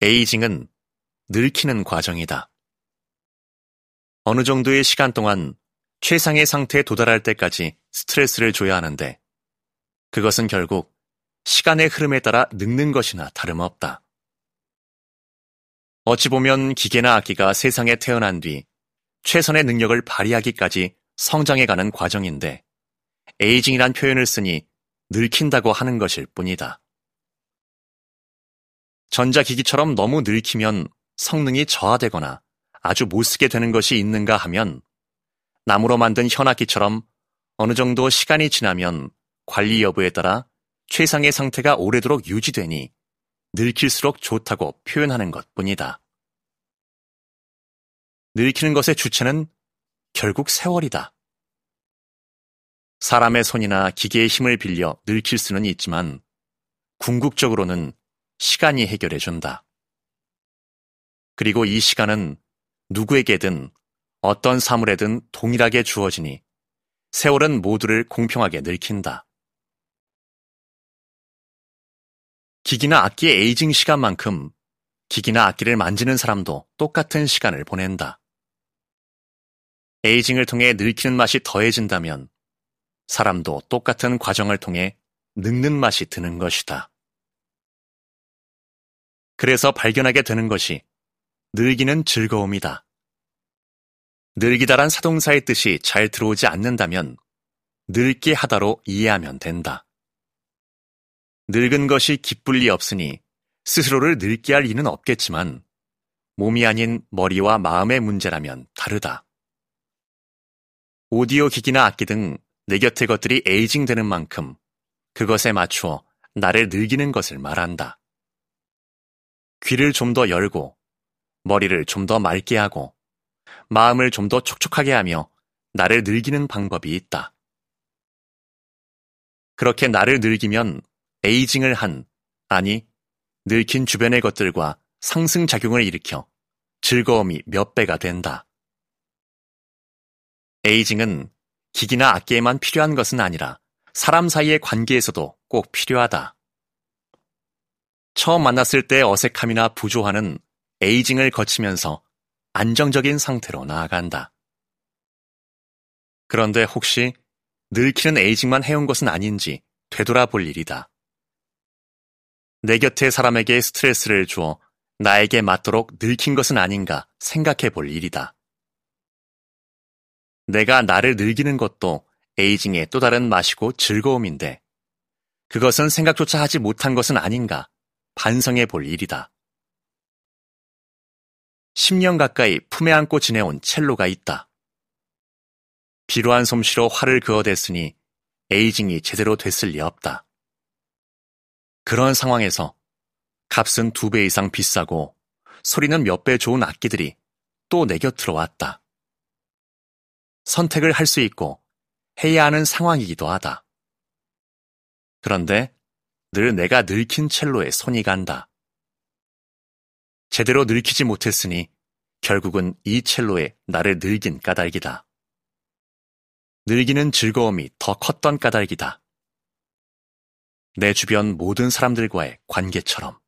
에이징은 늙히는 과정이다. 어느 정도의 시간 동안 최상의 상태에 도달할 때까지 스트레스를 줘야 하는데 그것은 결국 시간의 흐름에 따라 늙는 것이나 다름없다. 어찌 보면 기계나 악기가 세상에 태어난 뒤 최선의 능력을 발휘하기까지 성장해가는 과정인데 에이징이란 표현을 쓰니 늙힌다고 하는 것일 뿐이다. 전자기기처럼 너무 늙히면 성능이 저하되거나 아주 못 쓰게 되는 것이 있는가 하면 나무로 만든 현악기처럼 어느 정도 시간이 지나면 관리 여부에 따라 최상의 상태가 오래도록 유지되니 늙힐수록 좋다고 표현하는 것 뿐이다. 늙히는 것의 주체는 결국 세월이다. 사람의 손이나 기계의 힘을 빌려 늙힐 수는 있지만 궁극적으로는 시간이 해결해 준다. 그리고 이 시간은 누구에게든 어떤 사물에든 동일하게 주어지니 세월은 모두를 공평하게 늙힌다. 기기나 악기의 에이징 시간만큼 기기나 악기를 만지는 사람도 똑같은 시간을 보낸다. 에이징을 통해 늙히는 맛이 더해진다면 사람도 똑같은 과정을 통해 늙는 맛이 드는 것이다. 그래서 발견하게 되는 것이 늙기는 즐거움이다. 늙이다란 사동사의 뜻이 잘 들어오지 않는다면 늙게 하다로 이해하면 된다. 늙은 것이 기쁠 리 없으니 스스로를 늙게 할 이는 없겠지만 몸이 아닌 머리와 마음의 문제라면 다르다. 오디오 기기나 악기 등 내 곁의 것들이 에이징 되는 만큼 그것에 맞추어 나를 늙이는 것을 말한다. 귀를 좀 더 열고 머리를 좀 더 맑게 하고 마음을 좀 더 촉촉하게 하며 나를 늙이는 방법이 있다. 그렇게 나를 늙이면 에이징을 한, 아니, 늙힌 주변의 것들과 상승작용을 일으켜 즐거움이 몇 배가 된다. 에이징은 기기나 악기에만 필요한 것은 아니라 사람 사이의 관계에서도 꼭 필요하다. 처음 만났을 때 어색함이나 부조화는 에이징을 거치면서 안정적인 상태로 나아간다. 그런데 혹시 늙히는 에이징만 해온 것은 아닌지 되돌아볼 일이다. 내 곁의 사람에게 스트레스를 주어 나에게 맞도록 늙힌 것은 아닌가 생각해 볼 일이다. 내가 나를 늙이는 것도 에이징의 또 다른 맛이고 즐거움인데 그것은 생각조차 하지 못한 것은 아닌가 반성해 볼 일이다. 10년 가까이 품에 안고 지내온 첼로가 있다. 비로한 솜씨로 활을 그어댔으니 에이징이 제대로 됐을 리 없다. 그런 상황에서 값은 두 배 이상 비싸고 소리는 몇 배 좋은 악기들이 또 내 곁으로 왔다. 선택을 할 수 있고 해야 하는 상황이기도 하다. 그런데 늘 내가 늙힌 첼로에 손이 간다. 제대로 늙히지 못했으니 결국은 이 첼로에 나를 늙인 까닭이다. 늙이는 즐거움이 더 컸던 까닭이다. 내 주변 모든 사람들과의 관계처럼.